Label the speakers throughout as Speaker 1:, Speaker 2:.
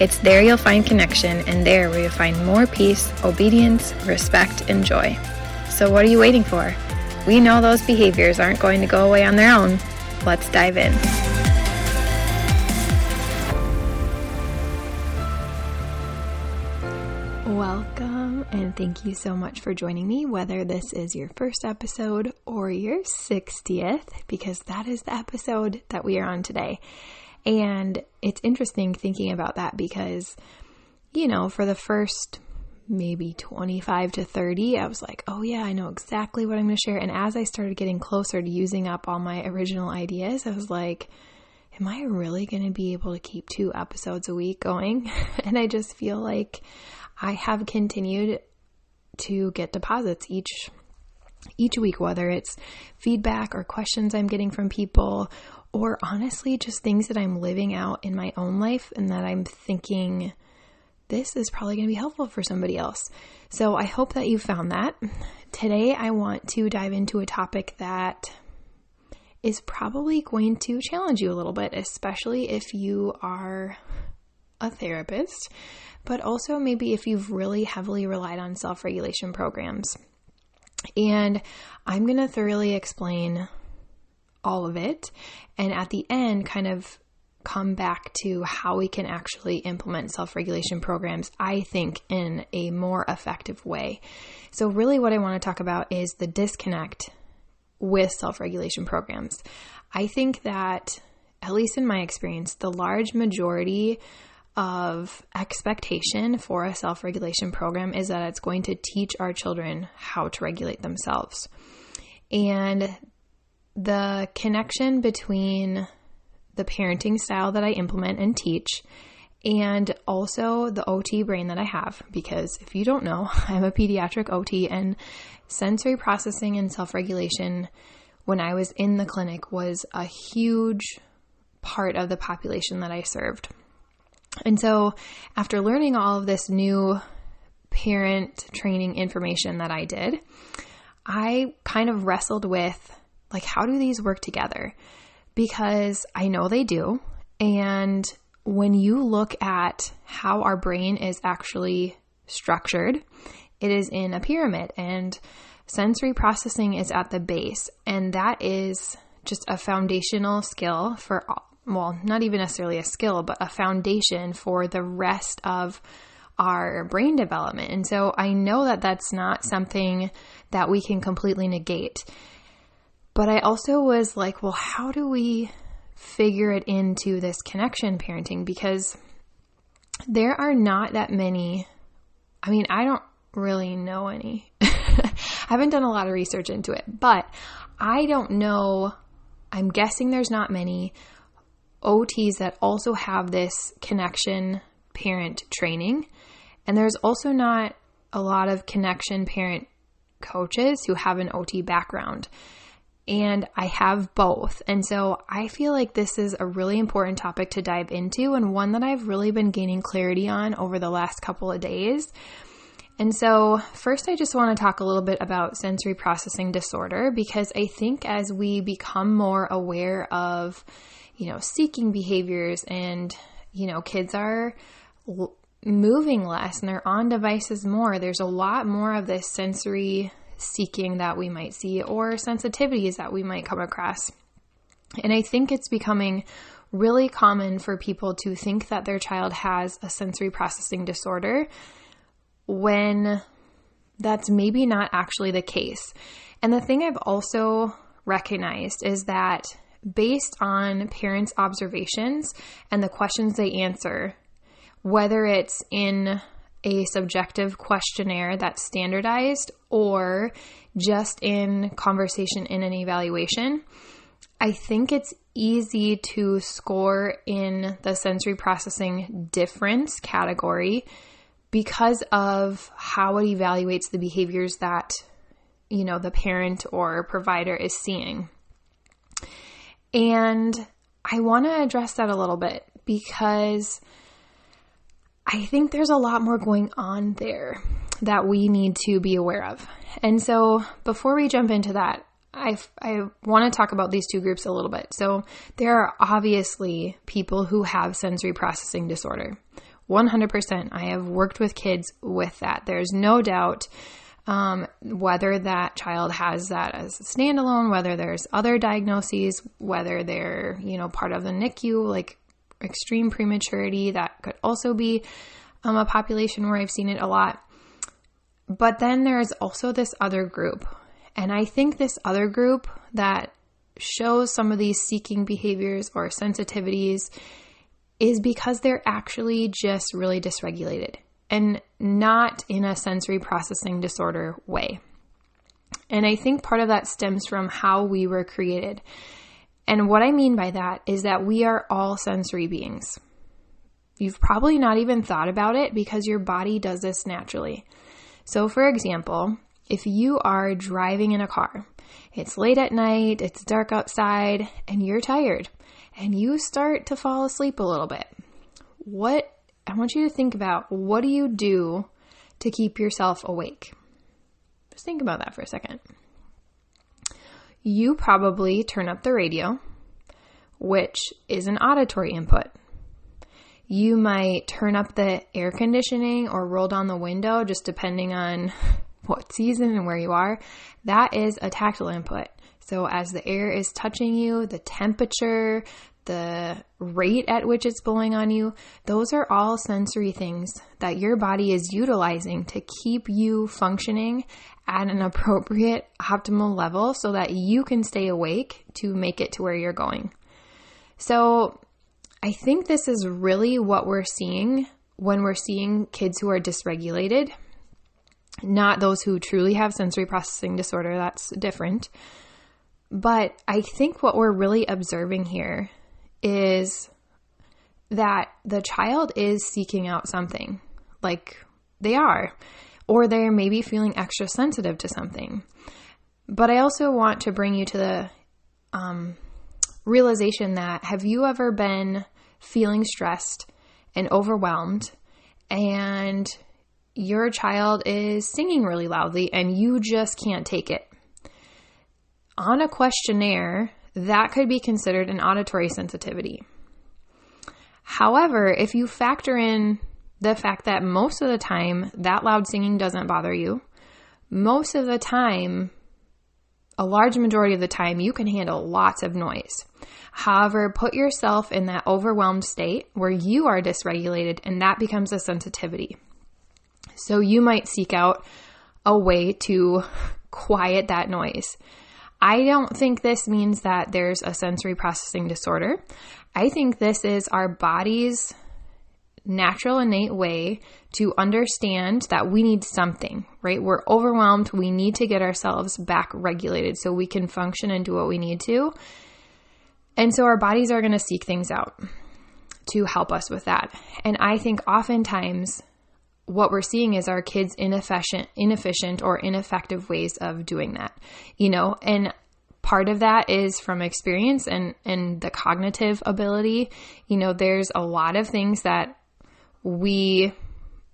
Speaker 1: It's there you'll find connection, and there where you'll find more peace, obedience, respect, and joy. So, what are you waiting for? We know those behaviors aren't going to go away on their own. Let's dive in. Welcome, and thank you so much for joining me, whether this is your first episode or your 60th, because that is the episode that we are on today. And it's interesting thinking about that because, you know, for the first maybe 25 to 30, I was like, oh yeah, I know exactly what I'm going to share. And as I started getting closer to using up all my original ideas, I was like, am I really going to be able to keep two episodes a week going? and I just feel like I have continued to get deposits each each week whether it's feedback or questions I'm getting from people or honestly just things that I'm living out in my own life and that I'm thinking this is probably going to be helpful for somebody else. So I hope that you found that. Today I want to dive into a topic that is probably going to challenge you a little bit, especially if you are a therapist, but also maybe if you've really heavily relied on self regulation programs. And I'm going to thoroughly explain all of it. And at the end, kind of come back to how we can actually implement self regulation programs, I think, in a more effective way. So, really, what I want to talk about is the disconnect with self regulation programs. I think that, at least in my experience, the large majority of expectation for a self regulation program is that it's going to teach our children how to regulate themselves. And the connection between the parenting style that I implement and teach and also the OT brain that I have. Because if you don't know, I'm a pediatric OT, and sensory processing and self regulation when I was in the clinic was a huge part of the population that I served. And so, after learning all of this new parent training information that I did, I kind of wrestled with like, how do these work together? Because I know they do. And when you look at how our brain is actually structured, it is in a pyramid and sensory processing is at the base. And that is just a foundational skill for, well, not even necessarily a skill, but a foundation for the rest of our brain development. And so I know that that's not something that we can completely negate. But I also was like, well, how do we figure it into this connection parenting? Because there are not that many. I mean, I don't really know any. I haven't done a lot of research into it, but I don't know. I'm guessing there's not many OTs that also have this connection parent training. And there's also not a lot of connection parent coaches who have an OT background and I have both. And so I feel like this is a really important topic to dive into and one that I've really been gaining clarity on over the last couple of days. And so, first, I just want to talk a little bit about sensory processing disorder because I think as we become more aware of, you know, seeking behaviors and, you know, kids are moving less and they're on devices more, there's a lot more of this sensory seeking that we might see or sensitivities that we might come across. And I think it's becoming really common for people to think that their child has a sensory processing disorder when that's maybe not actually the case. And the thing I've also recognized is that based on parents' observations and the questions they answer, whether it's in a subjective questionnaire that's standardized or just in conversation in an evaluation, I think it's easy to score in the sensory processing difference category because of how it evaluates the behaviors that you know the parent or provider is seeing. And I want to address that a little bit because I think there's a lot more going on there that we need to be aware of. And so before we jump into that, I, I want to talk about these two groups a little bit. So there are obviously people who have sensory processing disorder. 100%. I have worked with kids with that. There's no doubt um, whether that child has that as a standalone, whether there's other diagnoses, whether they're, you know, part of the NICU, like extreme prematurity, that could also be um, a population where I've seen it a lot. But then there's also this other group. And I think this other group that shows some of these seeking behaviors or sensitivities is because they're actually just really dysregulated and not in a sensory processing disorder way. And I think part of that stems from how we were created. And what I mean by that is that we are all sensory beings. You've probably not even thought about it because your body does this naturally. So, for example, if you are driving in a car, it's late at night, it's dark outside, and you're tired, and you start to fall asleep a little bit, what I want you to think about what do you do to keep yourself awake? Just think about that for a second. You probably turn up the radio, which is an auditory input. You might turn up the air conditioning or roll down the window, just depending on what season and where you are. That is a tactile input. So, as the air is touching you, the temperature, the rate at which it's blowing on you, those are all sensory things that your body is utilizing to keep you functioning at an appropriate optimal level so that you can stay awake to make it to where you're going. So, I think this is really what we're seeing when we're seeing kids who are dysregulated, not those who truly have sensory processing disorder, that's different. But I think what we're really observing here is that the child is seeking out something, like they are, or they're maybe feeling extra sensitive to something. But I also want to bring you to the um, realization that have you ever been feeling stressed and overwhelmed and your child is singing really loudly and you just can't take it? On a questionnaire, that could be considered an auditory sensitivity. However, if you factor in the fact that most of the time that loud singing doesn't bother you, most of the time, a large majority of the time, you can handle lots of noise. However, put yourself in that overwhelmed state where you are dysregulated and that becomes a sensitivity. So you might seek out a way to quiet that noise. I don't think this means that there's a sensory processing disorder. I think this is our body's natural, innate way to understand that we need something, right? We're overwhelmed. We need to get ourselves back regulated so we can function and do what we need to. And so our bodies are going to seek things out to help us with that. And I think oftentimes what we're seeing is our kids inefficient inefficient or ineffective ways of doing that you know? And part of that is from experience and and the cognitive ability. You know there's a lot of things that we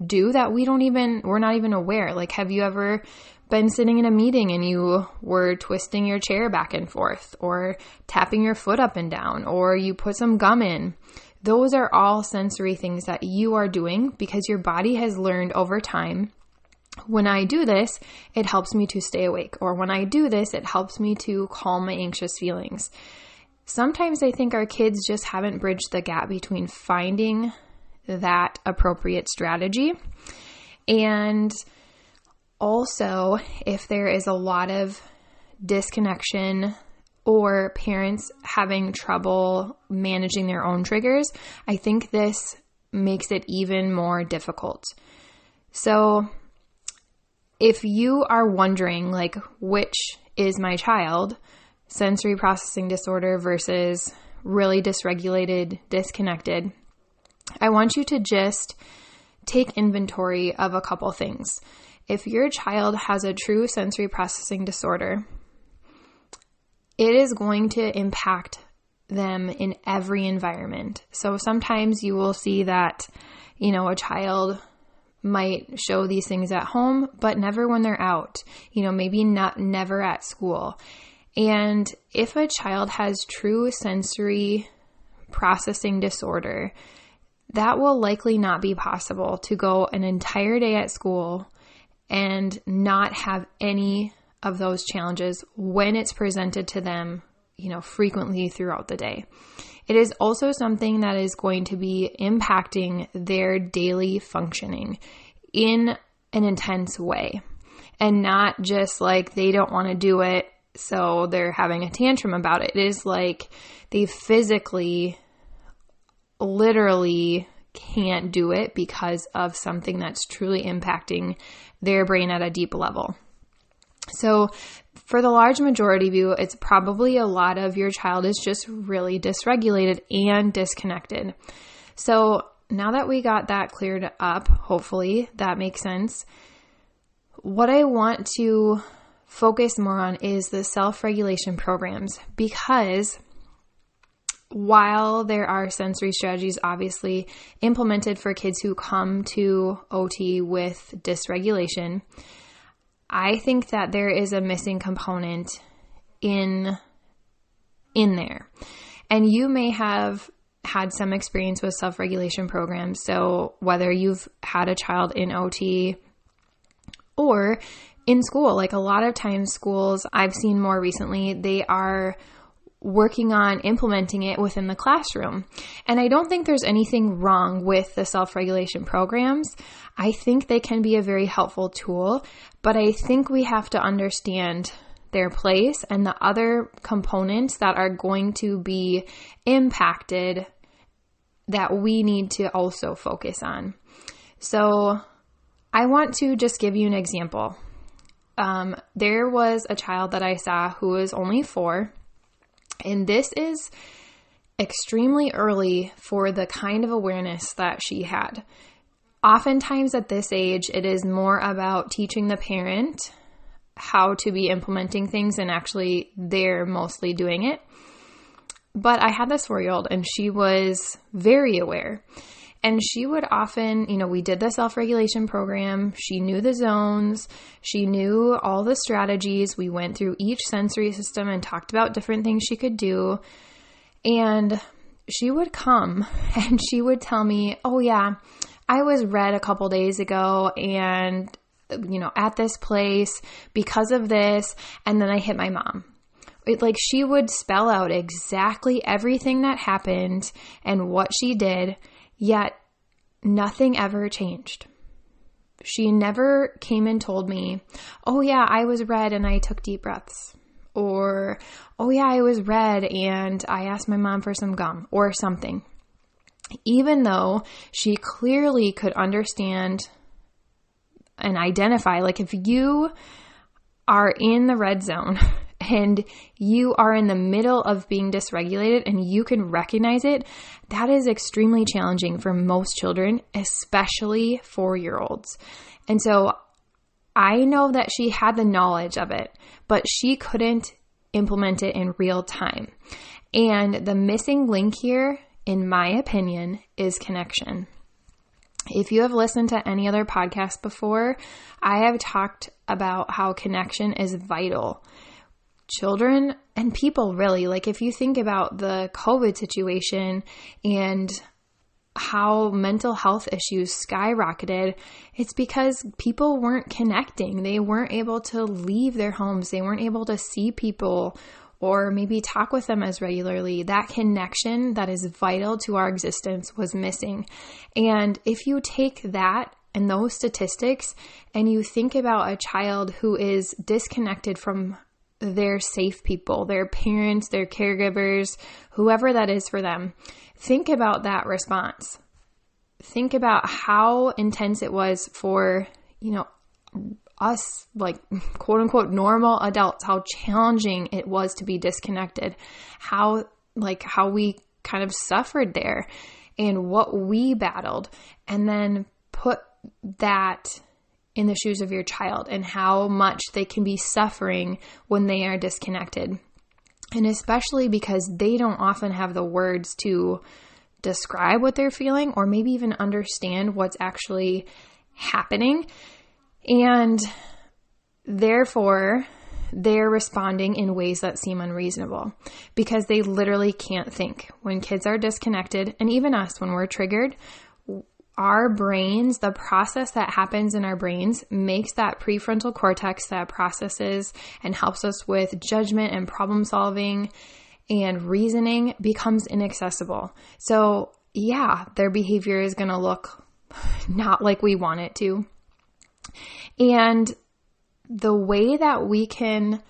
Speaker 1: do that we don't even we're not even aware. Like have you ever been sitting in a meeting and you were twisting your chair back and forth or tapping your foot up and down or you put some gum in those are all sensory things that you are doing because your body has learned over time. When I do this, it helps me to stay awake, or when I do this, it helps me to calm my anxious feelings. Sometimes I think our kids just haven't bridged the gap between finding that appropriate strategy and also if there is a lot of disconnection or parents having trouble managing their own triggers, I think this makes it even more difficult. So, if you are wondering, like, which is my child, sensory processing disorder versus really dysregulated, disconnected, I want you to just take inventory of a couple things. If your child has a true sensory processing disorder, it is going to impact them in every environment. So sometimes you will see that, you know, a child might show these things at home, but never when they're out. You know, maybe not never at school. And if a child has true sensory processing disorder, that will likely not be possible to go an entire day at school and not have any of those challenges when it's presented to them, you know, frequently throughout the day. It is also something that is going to be impacting their daily functioning in an intense way and not just like they don't want to do it so they're having a tantrum about it. It is like they physically, literally can't do it because of something that's truly impacting their brain at a deep level. So, for the large majority of you, it's probably a lot of your child is just really dysregulated and disconnected. So, now that we got that cleared up, hopefully that makes sense. What I want to focus more on is the self regulation programs because while there are sensory strategies obviously implemented for kids who come to OT with dysregulation, I think that there is a missing component in in there. And you may have had some experience with self-regulation programs. So whether you've had a child in OT or in school. Like a lot of times, schools I've seen more recently, they are working on implementing it within the classroom. And I don't think there's anything wrong with the self regulation programs. I think they can be a very helpful tool, but I think we have to understand their place and the other components that are going to be impacted that we need to also focus on. So, I want to just give you an example um, there was a child that I saw who was only four, and this is extremely early for the kind of awareness that she had. Oftentimes at this age, it is more about teaching the parent how to be implementing things and actually they're mostly doing it. But I had this four year old and she was very aware. And she would often, you know, we did the self regulation program. She knew the zones, she knew all the strategies. We went through each sensory system and talked about different things she could do. And she would come and she would tell me, Oh, yeah, I was red a couple days ago and, you know, at this place because of this. And then I hit my mom. It, like she would spell out exactly everything that happened and what she did Yet nothing ever changed. She never came and told me, oh, yeah, I was red and I took deep breaths. Or, oh, yeah, I was red and I asked my mom for some gum or something. Even though she clearly could understand and identify, like, if you are in the red zone and you are in the middle of being dysregulated and you can recognize it, that is extremely challenging for most children, especially four year olds. And so I know that she had the knowledge of it, but she couldn't implement it in real time. And the missing link here, in my opinion, is connection. If you have listened to any other podcast before, I have talked about how connection is vital children and people really. Like if you think about the covid situation and how mental health issues skyrocketed it's because people weren't connecting. They weren't able to leave their homes. They weren't able to see people or maybe talk with them as regularly. That connection that is vital to our existence was missing. And if you take that and those statistics and you think about a child who is disconnected from their safe people, their parents, their caregivers, whoever that is for them. Think about that response. Think about how intense it was for, you know, us, like quote unquote normal adults, how challenging it was to be disconnected, how, like, how we kind of suffered there and what we battled. And then put that in the shoes of your child and how much they can be suffering when they are disconnected. And especially because they don't often have the words to describe what they're feeling or maybe even understand what's actually happening. And therefore, they're responding in ways that seem unreasonable because they literally can't think. When kids are disconnected, and even us, when we're triggered, our brains, the process that happens in our brains makes that prefrontal cortex that processes and helps us with judgment and problem solving and reasoning becomes inaccessible. So, yeah, their behavior is going to look not like we want it to. And the way that we can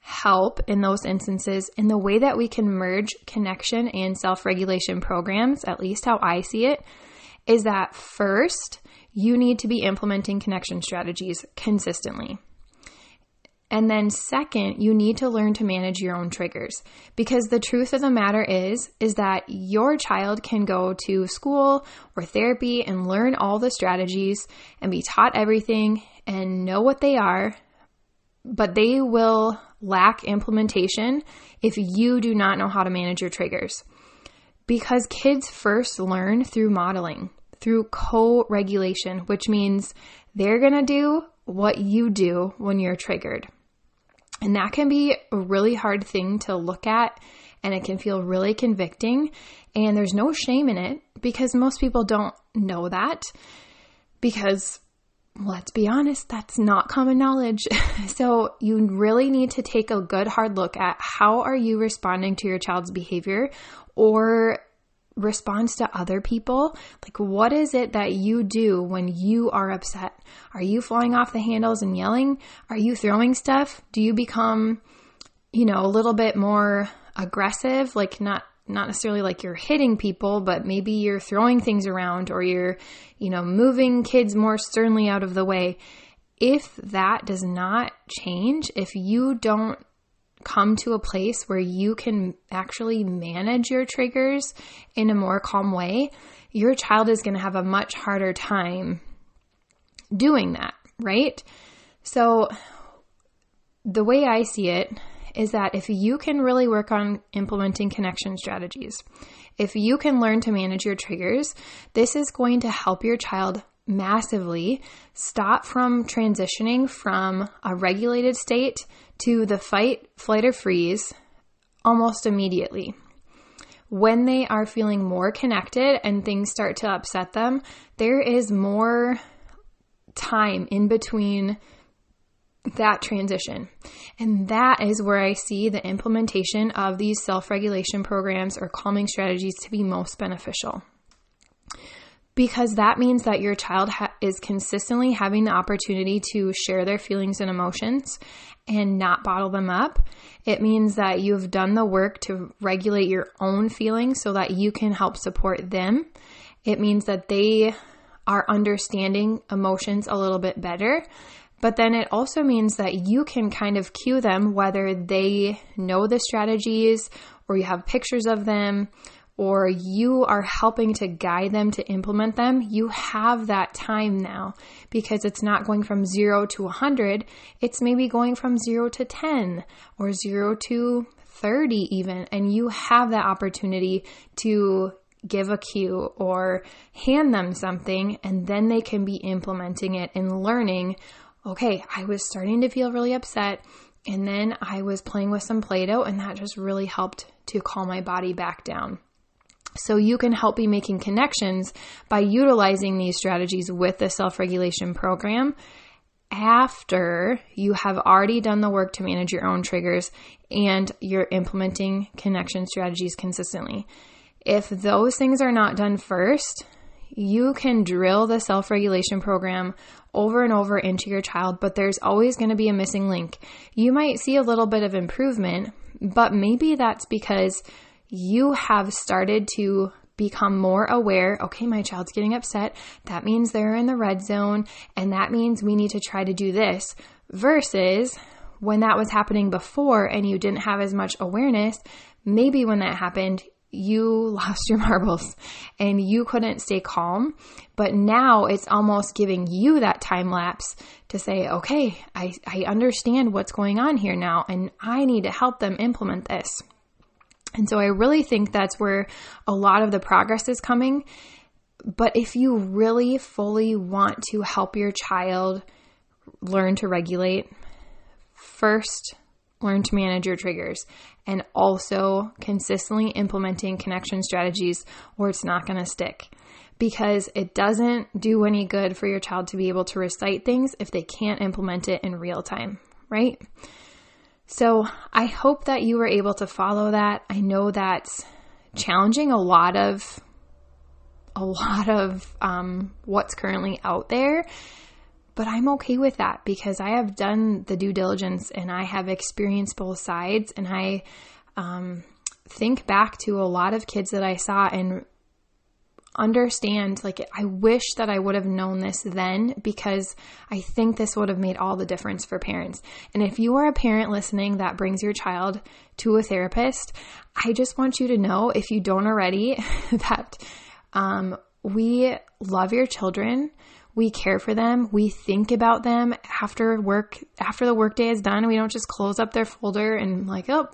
Speaker 1: help in those instances, in the way that we can merge connection and self regulation programs, at least how I see it, is that first, you need to be implementing connection strategies consistently. And then second, you need to learn to manage your own triggers because the truth of the matter is is that your child can go to school or therapy and learn all the strategies and be taught everything and know what they are, but they will lack implementation if you do not know how to manage your triggers. Because kids first learn through modeling, through co regulation, which means they're going to do what you do when you're triggered. And that can be a really hard thing to look at and it can feel really convicting. And there's no shame in it because most people don't know that because let's be honest, that's not common knowledge. so you really need to take a good hard look at how are you responding to your child's behavior or responds to other people? Like, what is it that you do when you are upset? Are you flying off the handles and yelling? Are you throwing stuff? Do you become, you know, a little bit more aggressive? Like, not not necessarily like you're hitting people, but maybe you're throwing things around or you're, you know, moving kids more sternly out of the way. If that does not change, if you don't come to a place where you can actually manage your triggers in a more calm way, your child is going to have a much harder time doing that, right? So, the way I see it is that if you can really work on implementing connection strategies, if you can learn to manage your triggers, this is going to help your child massively stop from transitioning from a regulated state to the fight, flight, or freeze almost immediately. When they are feeling more connected and things start to upset them, there is more time in between that transition. And that is where I see the implementation of these self regulation programs or calming strategies to be most beneficial. Because that means that your child ha- is consistently having the opportunity to share their feelings and emotions and not bottle them up. It means that you've done the work to regulate your own feelings so that you can help support them. It means that they are understanding emotions a little bit better but then it also means that you can kind of cue them whether they know the strategies or you have pictures of them or you are helping to guide them to implement them. You have that time now because it's not going from zero to 100. It's maybe going from zero to 10 or zero to 30 even. And you have that opportunity to give a cue or hand them something and then they can be implementing it and learning okay, I was starting to feel really upset. And then I was playing with some Play Doh, and that just really helped to calm my body back down. So you can help be making connections by utilizing these strategies with the self regulation program after you have already done the work to manage your own triggers and you're implementing connection strategies consistently. If those things are not done first, you can drill the self regulation program over and over into your child, but there's always going to be a missing link. You might see a little bit of improvement, but maybe that's because you have started to become more aware okay, my child's getting upset. That means they're in the red zone, and that means we need to try to do this. Versus when that was happening before and you didn't have as much awareness, maybe when that happened, you lost your marbles and you couldn't stay calm. But now it's almost giving you that time lapse to say, okay, I, I understand what's going on here now and I need to help them implement this. And so I really think that's where a lot of the progress is coming. But if you really fully want to help your child learn to regulate, first learn to manage your triggers and also consistently implementing connection strategies or it's not going to stick because it doesn't do any good for your child to be able to recite things if they can't implement it in real time, right? So I hope that you were able to follow that. I know that's challenging a lot of a lot of um, what's currently out there but I'm okay with that because I have done the due diligence and I have experienced both sides. And I um, think back to a lot of kids that I saw and understand like I wish that I would have known this then because I think this would have made all the difference for parents. And if you are a parent listening that brings your child to a therapist, I just want you to know if you don't already that um, we love your children we care for them. We think about them after work, after the workday is done. We don't just close up their folder and like, oh,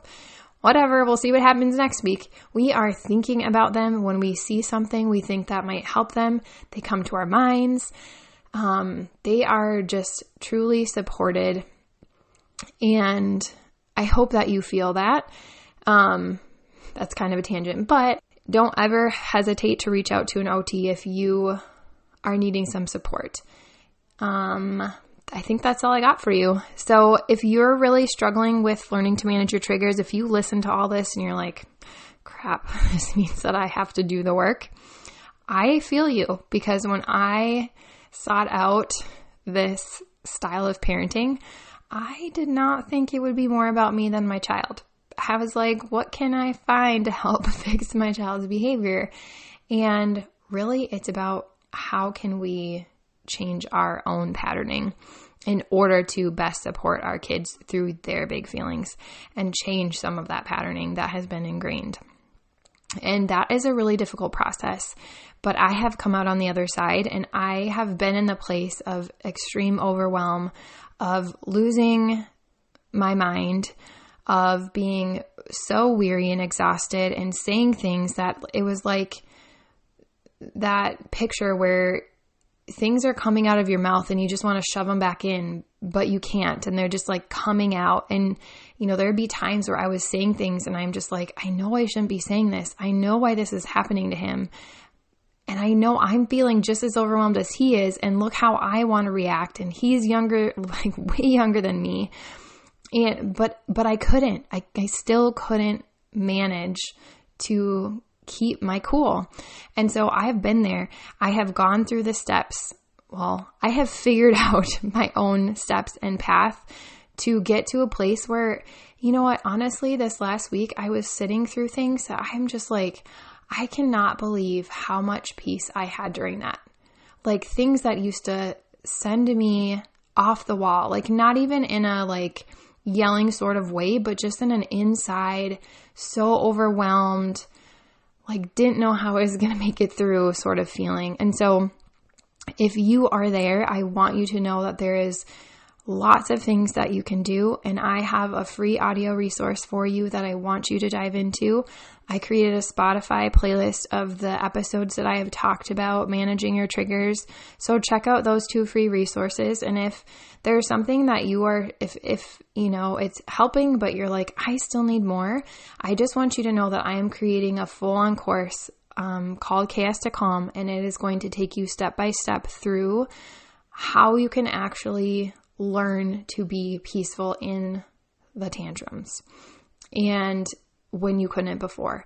Speaker 1: whatever, we'll see what happens next week. We are thinking about them when we see something we think that might help them. They come to our minds. Um, they are just truly supported. And I hope that you feel that. Um, that's kind of a tangent, but don't ever hesitate to reach out to an OT if you are needing some support. Um, I think that's all I got for you. So, if you're really struggling with learning to manage your triggers, if you listen to all this and you're like, crap, this means that I have to do the work, I feel you because when I sought out this style of parenting, I did not think it would be more about me than my child. I was like, what can I find to help fix my child's behavior? And really, it's about how can we change our own patterning in order to best support our kids through their big feelings and change some of that patterning that has been ingrained. And that is a really difficult process. But I have come out on the other side and I have been in the place of extreme overwhelm, of losing my mind, of being so weary and exhausted and saying things that it was like that picture where things are coming out of your mouth and you just want to shove them back in, but you can't. And they're just like coming out. And, you know, there'd be times where I was saying things and I'm just like, I know I shouldn't be saying this. I know why this is happening to him. And I know I'm feeling just as overwhelmed as he is. And look how I want to react. And he's younger, like way younger than me. And, but, but I couldn't, I, I still couldn't manage to keep my cool. And so I have been there. I have gone through the steps. Well, I have figured out my own steps and path to get to a place where, you know what, honestly, this last week I was sitting through things that I'm just like, I cannot believe how much peace I had during that. Like things that used to send me off the wall, like not even in a like yelling sort of way, but just in an inside, so overwhelmed, like didn't know how I was going to make it through sort of feeling. And so if you are there, I want you to know that there is lots of things that you can do. And I have a free audio resource for you that I want you to dive into. I created a Spotify playlist of the episodes that I have talked about managing your triggers. So check out those two free resources. And if there's something that you are, if, if, you know, it's helping, but you're like, I still need more, I just want you to know that I am creating a full on course um, called Chaos to Calm, and it is going to take you step by step through how you can actually learn to be peaceful in the tantrums and when you couldn't before.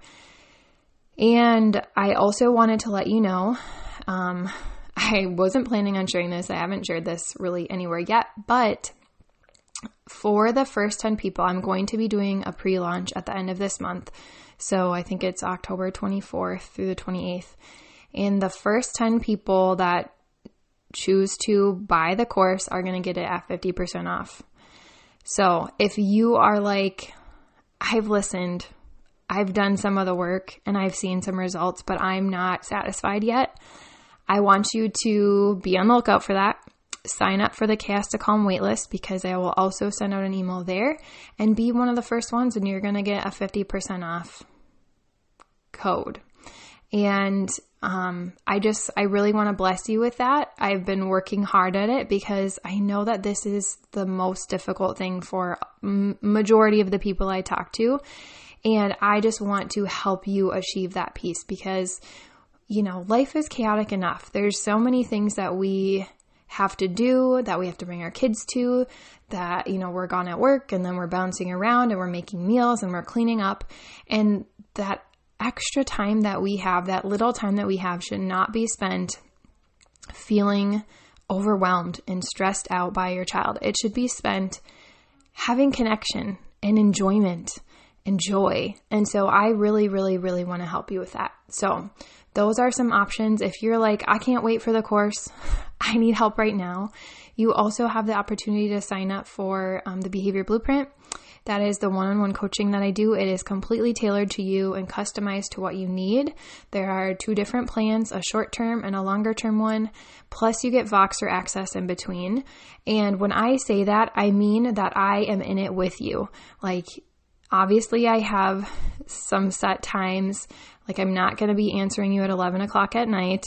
Speaker 1: And I also wanted to let you know um, I wasn't planning on sharing this. I haven't shared this really anywhere yet, but for the first 10 people, I'm going to be doing a pre launch at the end of this month. So I think it's October 24th through the 28th. And the first 10 people that choose to buy the course are going to get it at 50% off. So if you are like, I've listened, I've done some of the work and I've seen some results, but I'm not satisfied yet. I want you to be on the lookout for that. Sign up for the Chaos to Calm waitlist because I will also send out an email there and be one of the first ones, and you're going to get a 50% off code. And um, I just, I really want to bless you with that. I've been working hard at it because I know that this is the most difficult thing for majority of the people I talk to. And I just want to help you achieve that peace because, you know, life is chaotic enough. There's so many things that we have to do, that we have to bring our kids to, that, you know, we're gone at work and then we're bouncing around and we're making meals and we're cleaning up. And that extra time that we have, that little time that we have, should not be spent feeling overwhelmed and stressed out by your child. It should be spent having connection and enjoyment and joy. And so I really, really, really want to help you with that. So those are some options. If you're like, I can't wait for the course, I need help right now, you also have the opportunity to sign up for um, the Behavior Blueprint. That is the one on one coaching that I do. It is completely tailored to you and customized to what you need. There are two different plans a short term and a longer term one. Plus, you get Voxer access in between. And when I say that, I mean that I am in it with you. Like, obviously, I have some set times. Like, I'm not going to be answering you at 11 o'clock at night.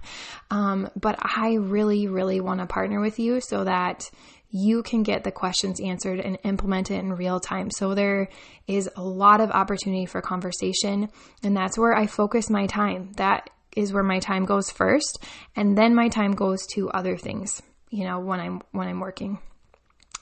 Speaker 1: um, but I really, really want to partner with you so that you can get the questions answered and implement it in real time. So there is a lot of opportunity for conversation, and that's where I focus my time. That is where my time goes first, and then my time goes to other things, you know, when I'm when I'm working.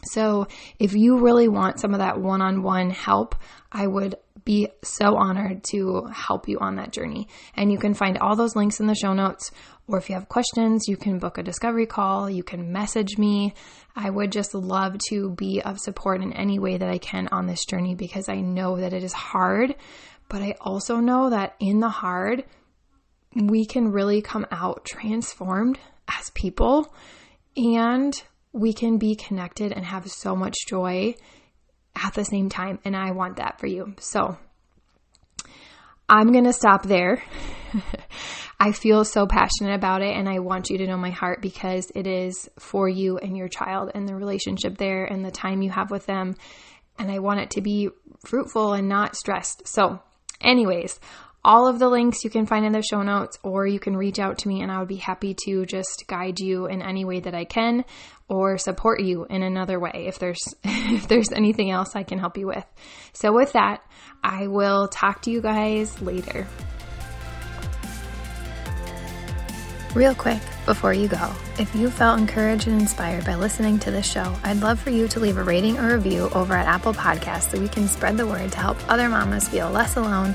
Speaker 1: So, if you really want some of that one-on-one help, I would be so honored to help you on that journey. And you can find all those links in the show notes or if you have questions, you can book a discovery call, you can message me. I would just love to be of support in any way that I can on this journey because I know that it is hard, but I also know that in the hard, we can really come out transformed as people and we can be connected and have so much joy at the same time. And I want that for you. So I'm going to stop there. I feel so passionate about it and I want you to know my heart because it is for you and your child and the relationship there and the time you have with them. And I want it to be fruitful and not stressed. So, anyways, all of the links you can find in the show notes, or you can reach out to me and I would be happy to just guide you in any way that I can or support you in another way if there's if there's anything else I can help you with. So with that, I will talk to you guys later. Real quick, before you go, if you felt encouraged and inspired by listening to this show, I'd love for you to leave a rating or review over at Apple Podcasts so we can spread the word to help other mamas feel less alone